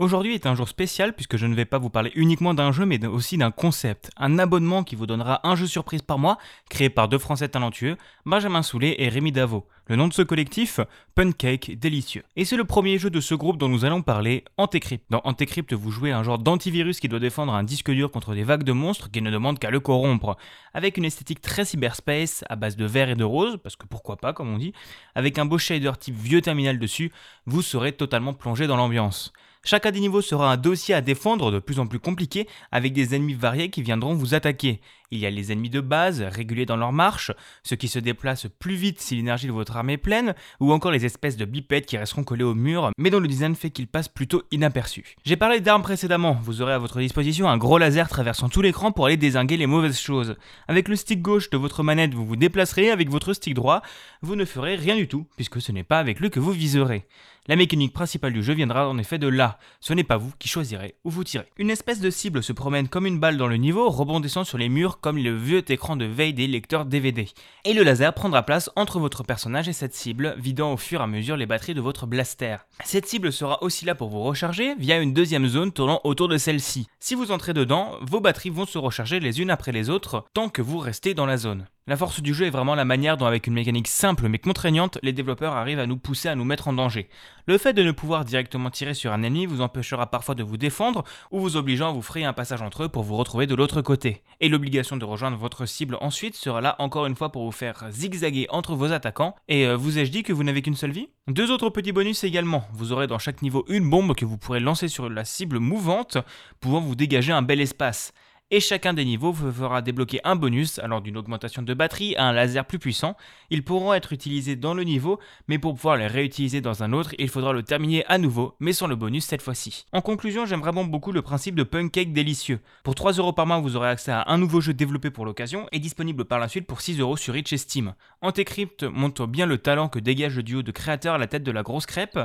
Aujourd'hui est un jour spécial puisque je ne vais pas vous parler uniquement d'un jeu mais aussi d'un concept, un abonnement qui vous donnera un jeu surprise par mois, créé par deux Français talentueux, Benjamin Soulet et Rémi Davo. Le nom de ce collectif, Pancake Délicieux. Et c'est le premier jeu de ce groupe dont nous allons parler, Antécrypt. Dans Antécrypt, vous jouez un genre d'antivirus qui doit défendre un disque dur contre des vagues de monstres qui ne demandent qu'à le corrompre. Avec une esthétique très cyberspace, à base de vert et de rose, parce que pourquoi pas comme on dit, avec un beau shader type vieux terminal dessus, vous serez totalement plongé dans l'ambiance. Chacun des niveaux sera un dossier à défendre de plus en plus compliqué avec des ennemis variés qui viendront vous attaquer. Il y a les ennemis de base, réguliers dans leur marche, ceux qui se déplacent plus vite si l'énergie de votre armée est pleine, ou encore les espèces de bipèdes qui resteront collés au mur, mais dont le design fait qu'ils passent plutôt inaperçus. J'ai parlé d'armes précédemment, vous aurez à votre disposition un gros laser traversant tout l'écran pour aller désinguer les mauvaises choses. Avec le stick gauche de votre manette, vous vous déplacerez, avec votre stick droit, vous ne ferez rien du tout, puisque ce n'est pas avec lui que vous viserez. La mécanique principale du jeu viendra en effet de là, ce n'est pas vous qui choisirez où vous tirez. Une espèce de cible se promène comme une balle dans le niveau, rebondissant sur les murs comme le vieux écran de veille des lecteurs DVD. Et le laser prendra place entre votre personnage et cette cible, vidant au fur et à mesure les batteries de votre blaster. Cette cible sera aussi là pour vous recharger via une deuxième zone tournant autour de celle-ci. Si vous entrez dedans, vos batteries vont se recharger les unes après les autres tant que vous restez dans la zone. La force du jeu est vraiment la manière dont avec une mécanique simple mais contraignante, les développeurs arrivent à nous pousser à nous mettre en danger. Le fait de ne pouvoir directement tirer sur un ennemi vous empêchera parfois de vous défendre ou vous obligeant à vous frayer un passage entre eux pour vous retrouver de l'autre côté. Et l'obligation de rejoindre votre cible ensuite sera là encore une fois pour vous faire zigzaguer entre vos attaquants. Et euh, vous ai-je dit que vous n'avez qu'une seule vie? Deux autres petits bonus également. Vous aurez dans chaque niveau une bombe que vous pourrez lancer sur la cible mouvante, pouvant vous dégager un bel espace et chacun des niveaux vous fera débloquer un bonus, alors d'une augmentation de batterie à un laser plus puissant. Ils pourront être utilisés dans le niveau, mais pour pouvoir les réutiliser dans un autre, il faudra le terminer à nouveau, mais sans le bonus cette fois-ci. En conclusion, j'aime vraiment beaucoup le principe de Cake délicieux. Pour 3 euros par mois, vous aurez accès à un nouveau jeu développé pour l'occasion et disponible par la suite pour 6 euros sur Itch et Steam. Antécrypt montre bien le talent que dégage le duo de créateurs à la tête de la grosse crêpe,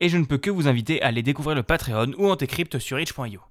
et je ne peux que vous inviter à aller découvrir le Patreon ou Antécrypt sur itch.io.